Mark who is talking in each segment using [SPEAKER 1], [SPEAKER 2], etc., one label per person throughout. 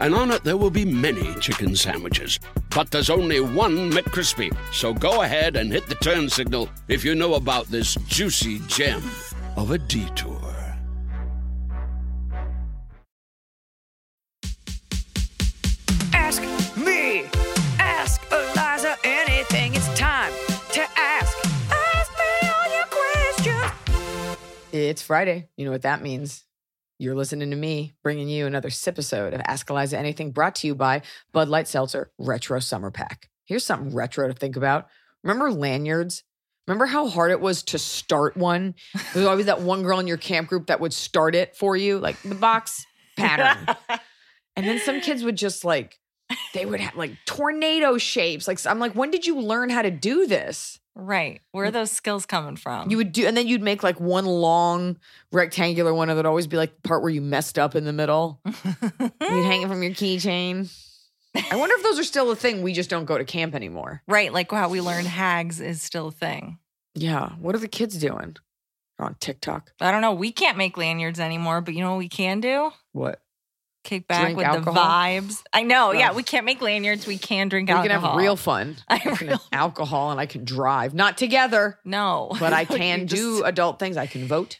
[SPEAKER 1] and on it there will be many chicken sandwiches. But there's only one McCrispy. So go ahead and hit the turn signal if you know about this juicy gem of a detour.
[SPEAKER 2] Ask me. Ask Eliza anything. It's time to ask. Ask me all your questions.
[SPEAKER 3] It's Friday. You know what that means. You're listening to me bringing you another episode of Ask Eliza Anything brought to you by Bud Light Seltzer Retro Summer Pack. Here's something retro to think about. Remember lanyards? Remember how hard it was to start one? There's always that one girl in your camp group that would start it for you, like the box pattern. and then some kids would just like, they would have like tornado shapes. Like, I'm like, when did you learn how to do this?
[SPEAKER 4] Right. Where are those skills coming from?
[SPEAKER 3] You would do, and then you'd make like one long rectangular one, and there'd always be like the part where you messed up in the middle. You'd hang it from your keychain. I wonder if those are still a thing. We just don't go to camp anymore.
[SPEAKER 4] right. Like how we learned hags is still a thing.
[SPEAKER 3] Yeah. What are the kids doing? They're on TikTok.
[SPEAKER 4] I don't know. We can't make lanyards anymore, but you know what we can do?
[SPEAKER 3] What?
[SPEAKER 4] Kick back
[SPEAKER 3] Drink
[SPEAKER 4] with
[SPEAKER 3] alcohol?
[SPEAKER 4] the vibes. I know. Yeah, we can't make lanyards. We can drink alcohol.
[SPEAKER 3] We can have real fun.
[SPEAKER 4] I
[SPEAKER 3] can
[SPEAKER 4] real-
[SPEAKER 3] have alcohol and I can drive. Not together,
[SPEAKER 4] No.
[SPEAKER 3] but I can
[SPEAKER 4] just-
[SPEAKER 3] do adult things. I can vote.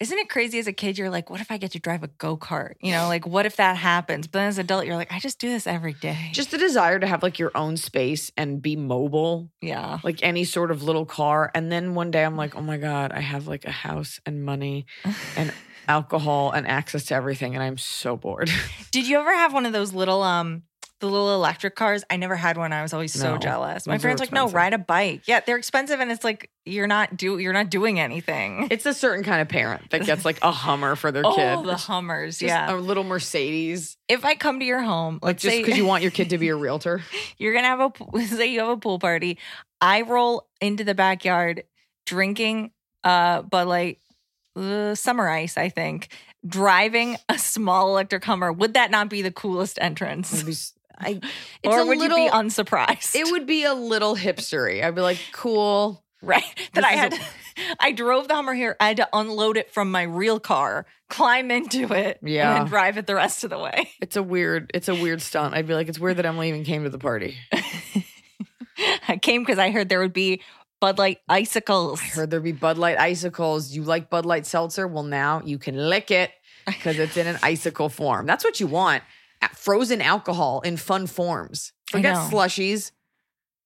[SPEAKER 4] Isn't it crazy as a kid? You're like, what if I get to drive a go kart? You know, like, what if that happens? But then as an adult, you're like, I just do this every day.
[SPEAKER 3] Just the desire to have like your own space and be mobile.
[SPEAKER 4] yeah.
[SPEAKER 3] like any sort of little car. And then one day I'm like, oh my God, I have like a house and money and alcohol and access to everything. And I'm so bored.
[SPEAKER 4] Did you ever have one of those little um the little electric cars? I never had one. I was always so
[SPEAKER 3] No.
[SPEAKER 4] jealous. My parents like, no, ride a bike. Yeah, they're expensive and it's like you're not do you're not doing anything.
[SPEAKER 3] it's a certain kind of parent that gets like a Hummer for their
[SPEAKER 4] oh,
[SPEAKER 3] kid.
[SPEAKER 4] the Hummers.
[SPEAKER 3] Just
[SPEAKER 4] yeah.
[SPEAKER 3] a little Mercedes.
[SPEAKER 4] if I come to your home,
[SPEAKER 3] Like just because you want your kid to be a realtor.
[SPEAKER 4] you're gonna have a pool- say you have a pool party, I roll into the backyard drinking uh Bud Light uh, summer ice, I think, driving a small electric Hummer. Would that not be the coolest entrance?
[SPEAKER 3] It'd be s- I,
[SPEAKER 4] or would
[SPEAKER 3] little,
[SPEAKER 4] you be unsurprised?
[SPEAKER 3] It would be a little hipstery. I'd be like, cool.
[SPEAKER 4] Right. That I had
[SPEAKER 3] a-
[SPEAKER 4] I drove the Hummer here. I had to unload it from my real car, climb into it,
[SPEAKER 3] Yeah.
[SPEAKER 4] and then drive it the rest of the way.
[SPEAKER 3] It's a weird, it's a weird stunt. I'd be like, it's weird that Emily even came to the party.
[SPEAKER 4] I came because I heard there would be Bud Light icicles.
[SPEAKER 3] I heard there'd be Bud Light icicles. You like Bud Light seltzer? Well, now you can lick it because it's in an icicle form. That's what you want. Frozen alcohol in fun forms. Forget slushies.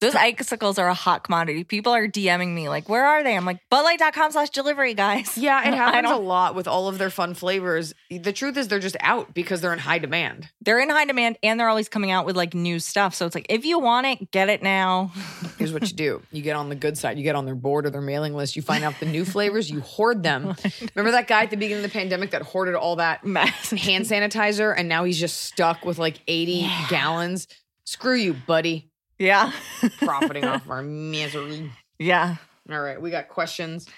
[SPEAKER 4] Those icicles are a hot commodity. People are DMing me like, where are they? I'm like, budlight.com slash delivery, guys.
[SPEAKER 3] Yeah, it happens a lot with all of their fun flavors. The truth is, they're just out because they're in high demand.
[SPEAKER 4] They're in high demand and they're always coming out with like new stuff. So it's like, if you want it, get it now.
[SPEAKER 3] Here's what you do you get on the good side, you get on their board or their mailing list, you find out the new flavors, you hoard them. Remember that guy at the beginning of the pandemic that hoarded all that
[SPEAKER 4] Mass-
[SPEAKER 3] hand sanitizer and now he's just stuck with like 80 gallons? Screw you, buddy.
[SPEAKER 4] Yeah.
[SPEAKER 3] profiting off our misery.
[SPEAKER 4] Yeah.
[SPEAKER 3] All right, we got questions.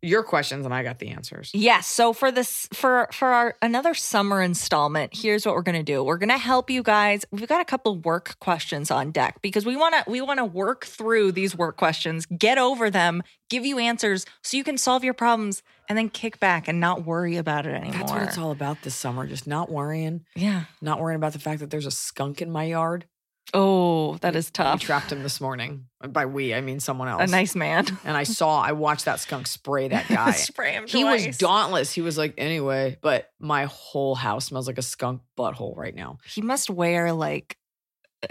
[SPEAKER 3] Your questions, and I got the answers.
[SPEAKER 4] Yes. So for this for for our another summer installment, here's what we're gonna do. We're gonna help you guys. We've got a couple work questions on deck because we wanna we wanna work through these work questions, get over them, give you answers so you can solve your problems and then kick back and not worry about it anymore.
[SPEAKER 3] That's what it's all about this summer. Just not worrying,
[SPEAKER 4] Yeah.
[SPEAKER 3] not worrying about the fact that there's a skunk in my yard.
[SPEAKER 4] Oh, that is tough.
[SPEAKER 3] We trapped him this morning. By we, I mean someone else.
[SPEAKER 4] A nice man.
[SPEAKER 3] and I saw, I watched that skunk spray that guy.
[SPEAKER 4] Spray him
[SPEAKER 3] he was dauntless. He was like, anyway, but my whole house smells like a skunk butthole right now.
[SPEAKER 4] He must wear like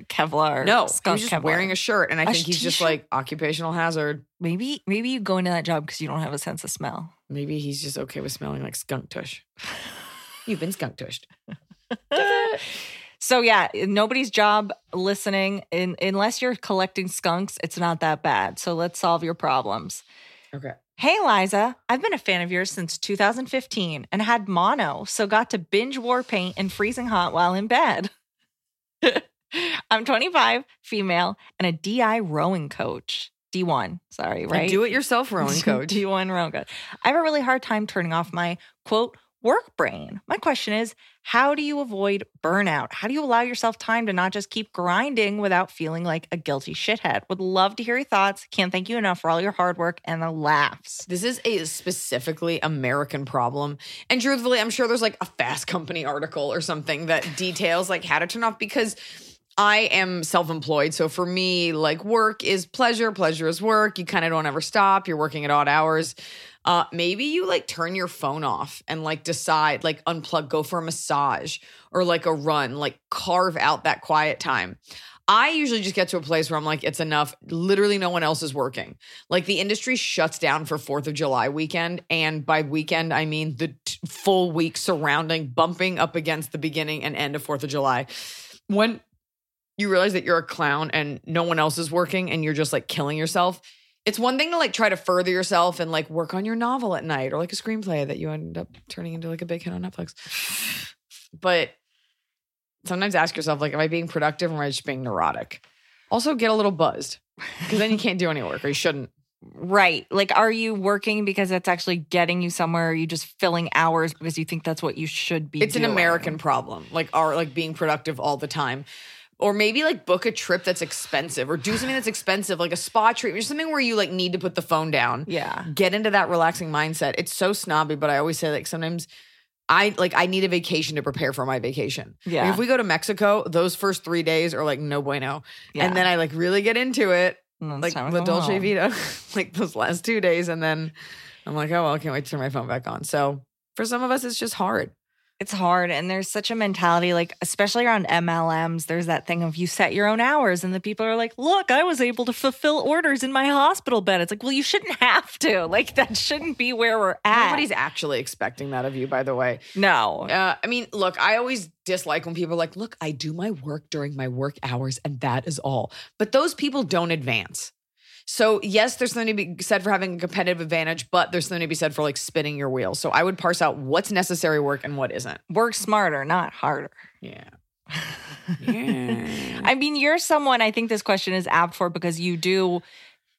[SPEAKER 4] Kevlar.
[SPEAKER 3] No, he
[SPEAKER 4] skunk
[SPEAKER 3] was just
[SPEAKER 4] Kevlar.
[SPEAKER 3] wearing a shirt, and I
[SPEAKER 4] A
[SPEAKER 3] think he's just
[SPEAKER 4] t-shirt?
[SPEAKER 3] like occupational hazard.
[SPEAKER 4] maybe maybe you go into that job because you don't have a sense of smell.
[SPEAKER 3] Maybe he's just okay with smelling like skunk tush. You've been skunk tushed.
[SPEAKER 4] So yeah, nobody's job listening. In, unless you're collecting skunks, it's not that bad. So let's solve your problems.
[SPEAKER 3] Okay.
[SPEAKER 4] Hey Liza, I've been a fan of yours since 2015 and had mono, so got to binge war paint and freezing hot while in bed. I'm 25, female, and a DI rowing coach. D1, sorry, right?
[SPEAKER 3] Do it yourself rowing coach.
[SPEAKER 4] D1 rowing coach. I have a really hard time turning off my quote work brain. My question is how do you avoid burnout? How do you allow yourself time to not just keep grinding without feeling like a guilty shithead? Would love to hear your thoughts. Can't thank you enough for all your hard work and the laughs.
[SPEAKER 3] This is a specifically American problem. And truthfully, I'm sure there's like a Fast Company article or something that details like how to turn off because I am self employed. So for me, like work is pleasure, pleasure is work. You kind of don't ever stop. You're working at odd hours. Uh, maybe you like turn your phone off and like decide, like unplug, go for a massage or like a run, like carve out that quiet time. I usually just get to a place where I'm like, it's enough. Literally, no one else is working. Like the industry shuts down for Fourth of July weekend, and by weekend I mean the t- full week surrounding, bumping up against the beginning and end of Fourth of July. When you realize that you're a clown and no one else is working, and you're just like killing yourself. It's one thing to like try to further yourself and like work on your novel at night or like a screenplay that you end up turning into like a big hit on Netflix. But sometimes ask yourself, like, am I being productive or am I just being neurotic? Also, get a little buzzed because then you can't do any work or you shouldn't.
[SPEAKER 4] Right. Like, are you working because it's actually getting you somewhere? Or are you just filling hours because you think that's what you should be
[SPEAKER 3] It's an? American problem, like, are like being productive all the time. Or maybe like book a trip that's expensive or do something that's expensive, like a spa treatment, or something where you like need to put the phone down.
[SPEAKER 4] Yeah.
[SPEAKER 3] get into that relaxing mindset. It's so snobby, but I always say like sometimes I like I need a vacation to prepare for my vacation. Like,
[SPEAKER 4] Yeah.
[SPEAKER 3] if we go to Mexico, those first three days are like no bueno,
[SPEAKER 4] Yeah.
[SPEAKER 3] and then I like really get into it,
[SPEAKER 4] And then it's
[SPEAKER 3] like the Dolce
[SPEAKER 4] home.
[SPEAKER 3] Vita, like those last two days, and then I'm like, oh well, I can't wait to turn my phone back on. So for some of us, it's just hard.
[SPEAKER 4] It's hard. And there's such a mentality, like, especially around MLMs, there's that thing of you set your own hours, and the people are like, look, I was able to fulfill orders in my hospital bed. It's like, well, you shouldn't have to. Like, that shouldn't be where we're at.
[SPEAKER 3] Nobody's actually expecting that of you, by the way.
[SPEAKER 4] no.
[SPEAKER 3] Uh, I mean, look, I always dislike when people are like, look, I do my work during my work hours and that is all. But those people don't advance. So, yes, there's something to be said for having a competitive advantage, but there's something to be said for like spinning your wheels. So, I would parse out what's necessary work and what isn't.
[SPEAKER 4] Work smarter, not harder.
[SPEAKER 3] Yeah. yeah.
[SPEAKER 4] I mean, you're someone I think this question is apt for because you do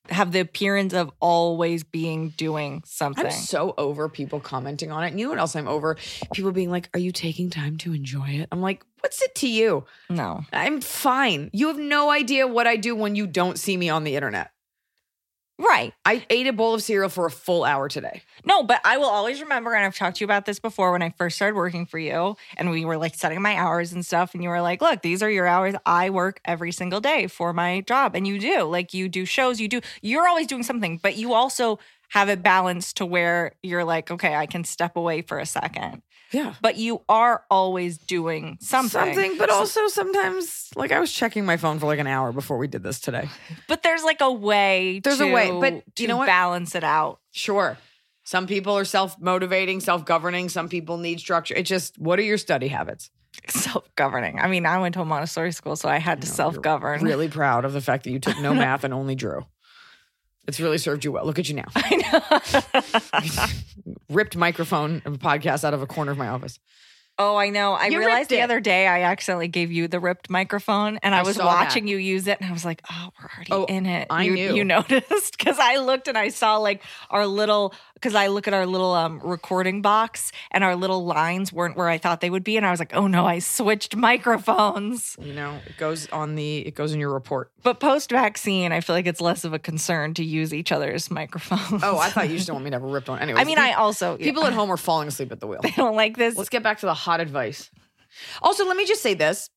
[SPEAKER 4] have the appearance of always being doing something.
[SPEAKER 3] I'm so over people commenting on it. And you know what else I'm over? People being like, Are you taking time to enjoy it? I'm like, What's it to you?
[SPEAKER 4] no.
[SPEAKER 3] I'm fine. You have no idea what I do when you don't see me on the internet.
[SPEAKER 4] Right.
[SPEAKER 3] I ate a bowl of cereal for a full hour today.
[SPEAKER 4] No, but I will always remember, and I've talked to you about this before when I first started working for you, and we were like setting my hours and stuff, and you were like, "Look, these are your hours. I work every single day for my job," and you do. Like you do shows, you do. You're always doing something, but you also have it balanced to where you're like, "Okay, I can step away for a second.
[SPEAKER 3] Yeah.
[SPEAKER 4] But you are always doing something.
[SPEAKER 3] Something, but also sometimes, like I was checking my phone for like an hour before we did this today.
[SPEAKER 4] But there's like a way.
[SPEAKER 3] There's a way, but you
[SPEAKER 4] to
[SPEAKER 3] know what?
[SPEAKER 4] balance it out.
[SPEAKER 3] Sure. Some people are self motivating, self governing. Some people need structure. It just, what are your study habits?
[SPEAKER 4] Self governing. I mean, I went to a Montessori school, so I had to
[SPEAKER 3] know,
[SPEAKER 4] self govern.
[SPEAKER 3] Really proud of the fact that you took no math and only drew. It's really served you well. Look at you now.
[SPEAKER 4] I know.
[SPEAKER 3] Ripped microphone of a podcast out of a corner of my office.
[SPEAKER 4] Oh, I know. I
[SPEAKER 3] You
[SPEAKER 4] realized the
[SPEAKER 3] it.
[SPEAKER 4] other day I accidentally gave you the ripped microphone and I,
[SPEAKER 3] I
[SPEAKER 4] was watching you use it and I was like, oh, we're already
[SPEAKER 3] Oh,
[SPEAKER 4] in it.
[SPEAKER 3] I
[SPEAKER 4] you,
[SPEAKER 3] knew.
[SPEAKER 4] You noticed because I looked and I saw like our little, because I look at our little um, recording box and our little lines weren't where I thought they would be. And I was like, oh no, I switched microphones.
[SPEAKER 3] You know, it goes on the, it goes in your report.
[SPEAKER 4] But post vaccine, I feel like it's less of a concern to use each other's microphones.
[SPEAKER 3] Oh, I thought you just don't want me to have a ripped one. Anyway,
[SPEAKER 4] I mean, I also,
[SPEAKER 3] people at home are falling asleep at the wheel.
[SPEAKER 4] they don't like this.
[SPEAKER 3] Let's get back to the hot advice. Also, let me just say this.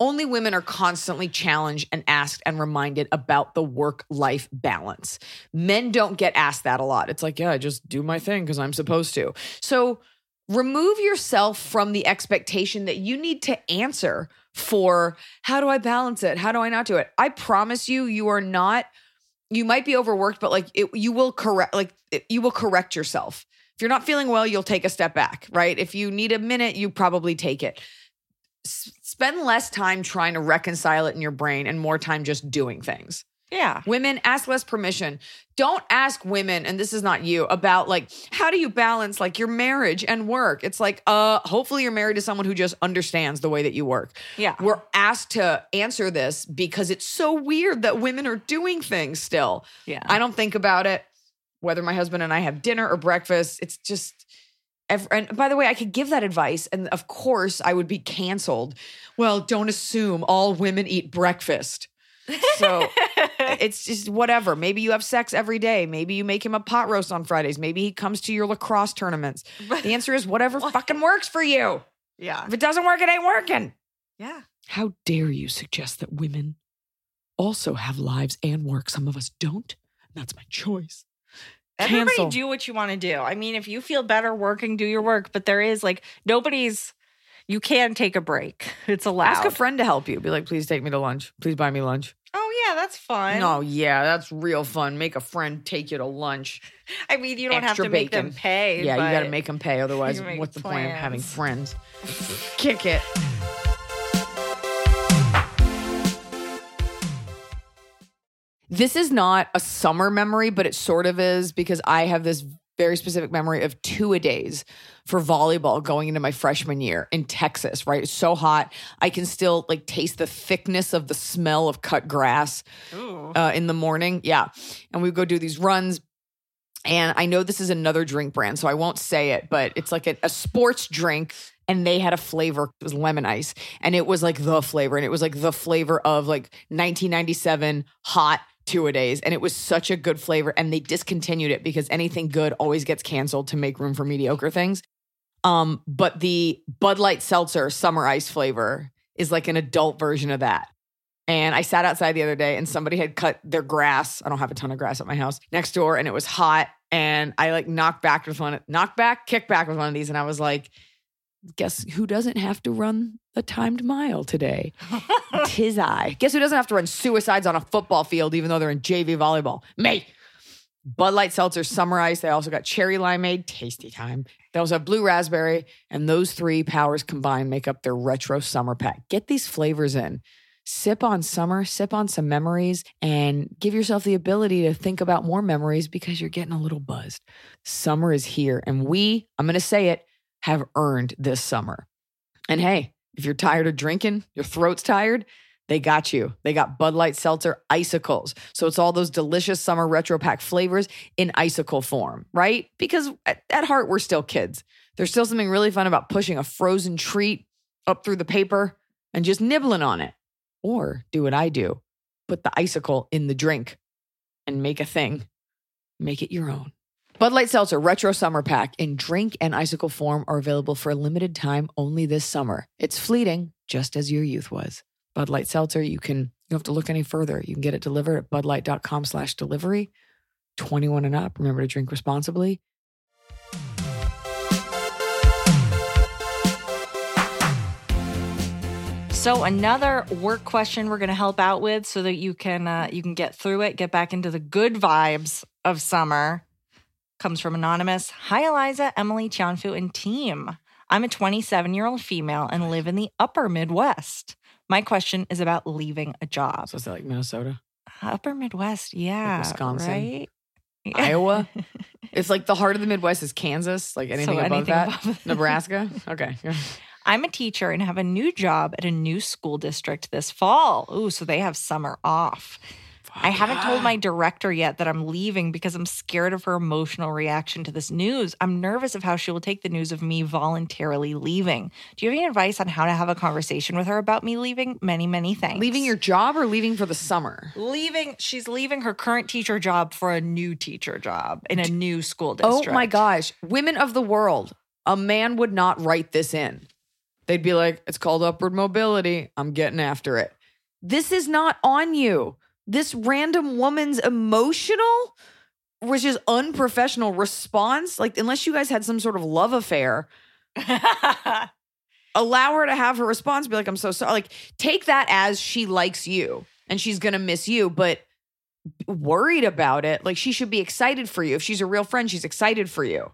[SPEAKER 3] Only women are constantly challenged and asked and reminded about the work life balance. Men don't get asked that a lot. It's like, yeah, I just do my thing because I'm supposed to. So remove yourself from the expectation that you need to answer for how do I balance it? How do I not do it? I promise you, you are not, you might be overworked, but like it, you will correct, like it, you will correct yourself. If you're not feeling well, you'll take a step back, right? If you need a minute, you probably take it. Spend less time trying to reconcile it in your brain and more time just doing things.
[SPEAKER 4] Yeah.
[SPEAKER 3] Women ask less permission. Don't ask women, and this is not you, about like how do you balance like your marriage and work? It's like, uh, hopefully you're married to someone who just understands the way that you work.
[SPEAKER 4] Yeah.
[SPEAKER 3] We're asked to answer this because it's so weird that women are doing things still.
[SPEAKER 4] Yeah.
[SPEAKER 3] I don't think about it, whether my husband and I have dinner or breakfast. It's just, and by the way, I could give that advice, and of course, I would be canceled. Well, don't assume all women eat breakfast. So it's just whatever. Maybe you have sex every day. Maybe you make him a pot roast on Fridays. Maybe he comes to your lacrosse tournaments. The answer is whatever fucking works for you.
[SPEAKER 4] yeah.
[SPEAKER 3] If it doesn't work, it ain't working.
[SPEAKER 4] Yeah.
[SPEAKER 3] How dare you suggest that women also have lives and work? Some of us don't. And That's my choice.
[SPEAKER 4] Everybody
[SPEAKER 3] Cancel.
[SPEAKER 4] do what you want to do. I mean, if you feel better working, do your work. But there is like nobody's. You can take a break. It's allowed.
[SPEAKER 3] Ask a friend to help you. Be like, please take me to lunch. Please buy me lunch.
[SPEAKER 4] Oh yeah, that's fun.
[SPEAKER 3] No, yeah, that's real fun. Make a friend take you to lunch.
[SPEAKER 4] I mean you don't
[SPEAKER 3] Extra
[SPEAKER 4] have to make them pay.
[SPEAKER 3] Yeah, you got to make them pay. Otherwise, what's the point of having friends? Kick it. This is not a summer memory, but it sort of is because I have this very specific memory of two a days for volleyball going into my freshman year in Texas, right? It's so hot. I can still like taste the thickness of the smell of cut grass uh, in the morning. Yeah. And we would go do these runs. And I know this is another drink brand, so I won't say it, but it's like a, a sports drink. And they had a flavor, it was lemon ice. And it was like the flavor. And it was like the flavor of like 1997 hot two a days. And it was such a good flavor. And they discontinued it because anything good always gets canceled to make room for mediocre things. Um, but the Bud Light Seltzer summer ice flavor is like an adult version of that. And I sat outside the other day and somebody had cut their grass. I don't have a ton of grass at my house next door and it was hot. And I like knocked back with one, knocked back, kicked back with one of these. And I was like, guess who doesn't have to run a timed mile today? Tis I. Guess who doesn't have to run suicides on a football field even though they're in JV volleyball? Me. Bud Light Seltzer Summer Ice. They also got cherry limeade, tasty time. They also have blue raspberry, and those three powers combined make up their retro summer pack. Get these flavors in. Sip on summer, sip on some memories, and give yourself the ability to think about more memories because you're getting a little buzzed. Summer is here, and we, I'm going to say it, have earned this summer. And hey, if you're tired of drinking, your throat's tired, they got you. They got Bud Light Seltzer icicles. So it's all those delicious summer retro pack flavors in icicle form, right? Because at, heart, we're still kids. There's still something really fun about pushing a frozen treat up through the paper and just nibbling on it. Or do what I do put the icicle in the drink and make a thing, make it your own. Bud Light Seltzer Retro Summer Pack in drink and icicle form are available for a limited time only this summer. It's fleeting, just as your youth was. Bud Light Seltzer, you can you don't have to look any further. You can get it delivered at budlight.com slash delivery. 21 and up. Remember to drink responsibly.
[SPEAKER 4] So another work question we're going to help out with so that you can uh, you can get through it, get back into the good vibes of summer comes from anonymous. Hi Eliza, Emily, Chianfu, and team. I'm a 27 year old female and live in the upper Midwest. My question is about leaving a job.
[SPEAKER 3] So is that like Minnesota?
[SPEAKER 4] Upper Midwest, yeah,
[SPEAKER 3] Wisconsin?
[SPEAKER 4] right? Yeah.
[SPEAKER 3] Iowa? It's like the heart of the Midwest is Kansas. Like anything above
[SPEAKER 4] anything
[SPEAKER 3] that?
[SPEAKER 4] above-
[SPEAKER 3] Nebraska? Okay.
[SPEAKER 4] I'm a teacher and have a new job at a new school district this fall. Ooh, so they have summer off. I haven't told my director yet that I'm leaving because I'm scared of her emotional reaction to this news. I'm nervous of how she will take the news of me voluntarily leaving. Do you have any advice on how to have a conversation with her about me leaving? Many, many thanks.
[SPEAKER 3] Leaving your job or leaving for the summer?
[SPEAKER 4] leaving, she's leaving her current teacher job for a new teacher job in a new school oh district.
[SPEAKER 3] Oh my gosh. Women of the world, a man would not write this in. They'd be like, it's called upward mobility. I'm getting after it. This is not on you. This random woman's emotional, which is unprofessional response, like, unless you guys had some sort of love affair, allow her to have her response be like i'm so sorry like take that as she likes you and she's gonna miss you but worried about it like she should be excited for you. If she's a real friend she's excited for you.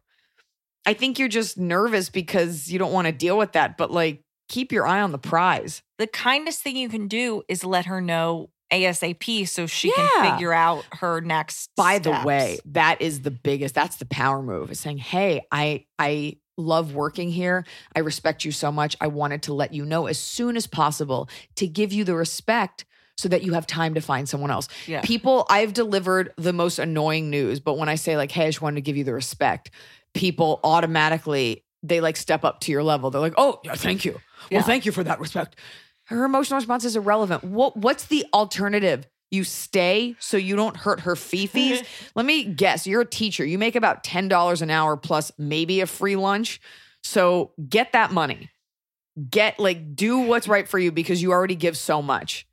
[SPEAKER 3] I think you're just nervous because you don't want to deal with that but like keep your eye on the prize.
[SPEAKER 4] The kindest thing you can do is let her know ASAP so she
[SPEAKER 3] Yeah.
[SPEAKER 4] can figure out her next.
[SPEAKER 3] By the way, that is the biggest. That's the power move. Is saying, "Hey, I I love working here. I respect you so much. I wanted to let you know as soon as possible to give you the respect so that you have time to find someone else."
[SPEAKER 4] Yeah.
[SPEAKER 3] People, I've delivered the most annoying news, but when I say like, "Hey, I just wanted to give you the respect," people automatically they like step up to your level. They're like, "Oh, yeah, thank you. Well,
[SPEAKER 4] Yeah.
[SPEAKER 3] thank you for that respect." Her emotional response is irrelevant. What what's the alternative? You stay so you don't hurt her fifis. Let me guess. You're a teacher. You make about ten dollars an hour plus maybe a free lunch. So get that money. Get like do what's right for you because you already give so much.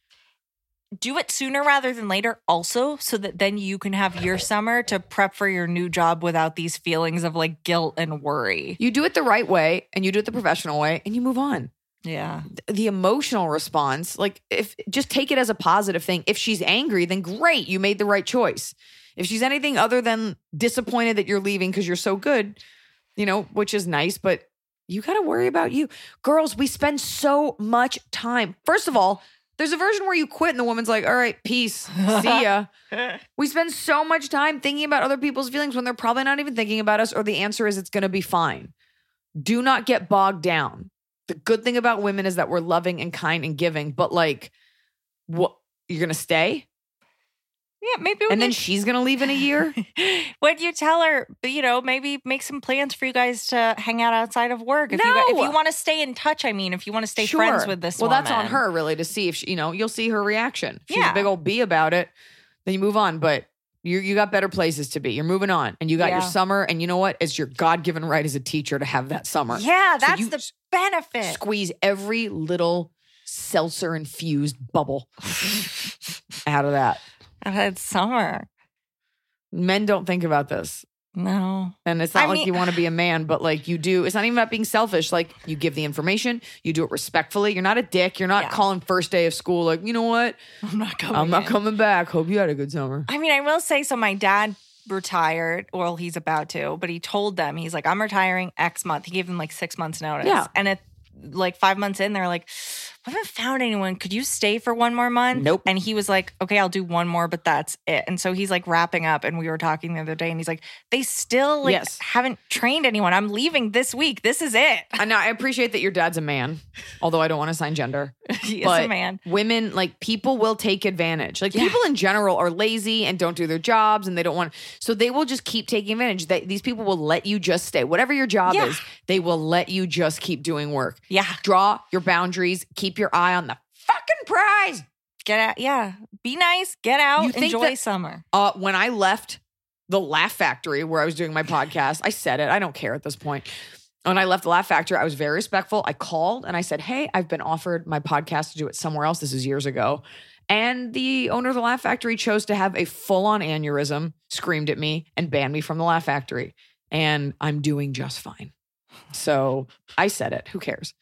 [SPEAKER 4] do it sooner rather than later also so that then you can have your summer to prep for your new job without these feelings of like guilt and worry.
[SPEAKER 3] You do it the right way and you do it the professional way and you move on.
[SPEAKER 4] Yeah.
[SPEAKER 3] the emotional response like if just take it as a positive thing. If she's angry then great you made the right choice. If she's anything other than disappointed that you're leaving because you're so good you know which is nice but you got to worry about you. Girls we spend so much time. First of all there's a version where you quit and the woman's like all right peace. See ya. We spend so much time thinking about other people's feelings when they're probably not even thinking about us or the answer is it's going to be fine. Do not get bogged down the good thing about women is that we're loving and kind and giving, but like, what you're gonna stay,
[SPEAKER 4] Yeah, maybe we
[SPEAKER 3] and then she's gonna leave in a year.
[SPEAKER 4] when you tell her, you know, maybe make some plans for you guys to hang out outside of work. If you if you want to stay in touch, I mean, if you want to stay friends with this
[SPEAKER 3] Well, that's on her really to see if she, you know, you'll see her reaction. If she's
[SPEAKER 4] Yeah.
[SPEAKER 3] a big old bee about it, then you move on. But you you got better places to be. You're moving on, and you got your summer. And you know what? It's your God given right as a teacher to have that summer.
[SPEAKER 4] Yeah, that's
[SPEAKER 3] you
[SPEAKER 4] the benefit.
[SPEAKER 3] Squeeze every little seltzer infused bubble out of that.
[SPEAKER 4] I've had summer.
[SPEAKER 3] Men don't think about this.
[SPEAKER 4] No.
[SPEAKER 3] And it's not
[SPEAKER 4] I
[SPEAKER 3] like
[SPEAKER 4] mean-
[SPEAKER 3] you want to be a man, but like you do. It's not even about being selfish. Like you give the information, you do it respectfully. You're not a dick. You're not
[SPEAKER 4] Yeah.
[SPEAKER 3] calling first day of school like, you know what?
[SPEAKER 4] I'm not coming.
[SPEAKER 3] I'm not
[SPEAKER 4] in.
[SPEAKER 3] coming back. Hope you had a good summer.
[SPEAKER 4] I mean, I will say so. My dad retired. Well, he's about to, but he told them he's like, I'm retiring X month. He gave them like six months notice.
[SPEAKER 3] Yeah.
[SPEAKER 4] And at like five months in, they're like, we haven't found anyone. Could you stay for one more month?
[SPEAKER 3] Nope.
[SPEAKER 4] And he was like, okay, I'll do one more, but that's it. And so he's like wrapping up. And we were talking the other day, and he's like, they still like
[SPEAKER 3] Yes.
[SPEAKER 4] haven't trained anyone. I'm leaving this week. This is it.
[SPEAKER 3] And I appreciate that your dad's a man, although I don't want to sign gender.
[SPEAKER 4] he is
[SPEAKER 3] but
[SPEAKER 4] a man.
[SPEAKER 3] women, like people will take advantage. Like
[SPEAKER 4] Yeah.
[SPEAKER 3] people in general are lazy and don't do their jobs and they don't want, so they will just keep taking advantage. They, these people will let you just stay. Whatever your job
[SPEAKER 4] Yeah.
[SPEAKER 3] is, they will let you just keep doing work.
[SPEAKER 4] Yeah.
[SPEAKER 3] Draw your boundaries, keep your eye on the fucking prize.
[SPEAKER 4] Get out. Yeah. Be nice. Get out. Enjoy
[SPEAKER 3] that-
[SPEAKER 4] summer.
[SPEAKER 3] Uh, when I left the Laugh Factory where I was doing my podcast, I said it. I don't care at this point. When I left the Laugh Factory, I was very respectful. I called and I said, Hey, I've been offered my podcast to do it somewhere else. This is years ago. And the owner of the Laugh Factory chose to have a full on aneurysm, screamed at me, and banned me from the Laugh Factory. And I'm doing just fine. So I said it. Who cares?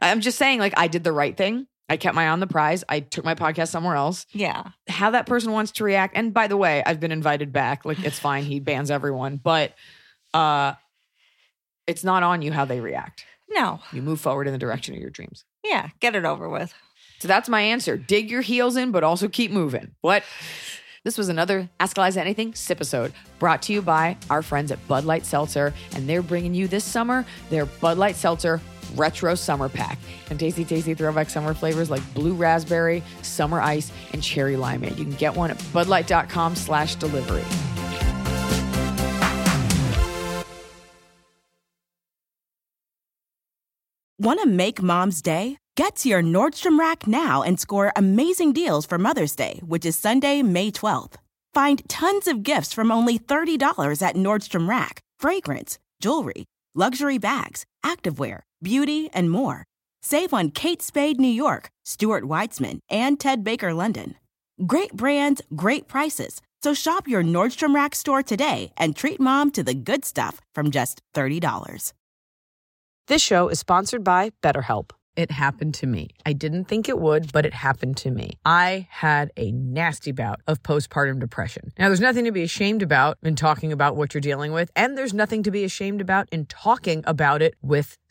[SPEAKER 3] I'm just saying, like, I did the right thing. I kept my eye on the prize. I took my podcast somewhere else
[SPEAKER 4] Yeah.
[SPEAKER 3] how that person wants to react. And by the way, I've been invited back. Like it's fine. He bans everyone, but uh it's not on you how they react.
[SPEAKER 4] No.
[SPEAKER 3] You move forward in the direction of your dreams.
[SPEAKER 4] Yeah. Get it over with.
[SPEAKER 3] So that's my answer. Dig your heels in, but also keep moving. What? This was another Ask Eliza Anything episode brought to you by our friends at Bud Light Seltzer. And they're bringing you this summer their Bud Light Seltzer Retro Summer Pack. And tasty, tasty throwback summer flavors like blue raspberry, summer ice, and cherry limeade. You can get one at budlight.com slash delivery.
[SPEAKER 5] Want to make mom's day? Get to your Nordstrom Rack now and score amazing deals for Mother's Day, which is Sunday, May 12th. Find tons of gifts from only $30 at Nordstrom Rack fragrance, jewelry, luxury bags, activewear, beauty, and more. Save on Kate Spade New York, Stuart Weitzman, and Ted Baker London. Great brands, great prices. So shop your Nordstrom Rack store today and treat mom to the good stuff from just $30.
[SPEAKER 6] This show is sponsored by BetterHelp. It happened to me. I didn't think it would, but it happened to me. I had a nasty bout of postpartum depression. Now, there's nothing to be ashamed about in talking about what you're dealing with, and there's nothing to be ashamed about in talking about it with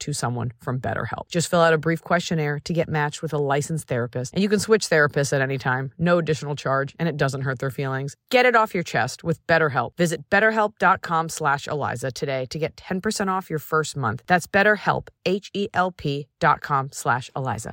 [SPEAKER 3] to someone from BetterHelp. Just fill out a brief questionnaire to get matched with a licensed therapist and you can switch therapists at any time. No additional charge and it doesn't hurt their feelings. Get it off your chest with BetterHelp. Visit betterhelp.com slash Eliza today to get 10% off your first month. That's betterhelp, H-E-L-P dot com slash Eliza.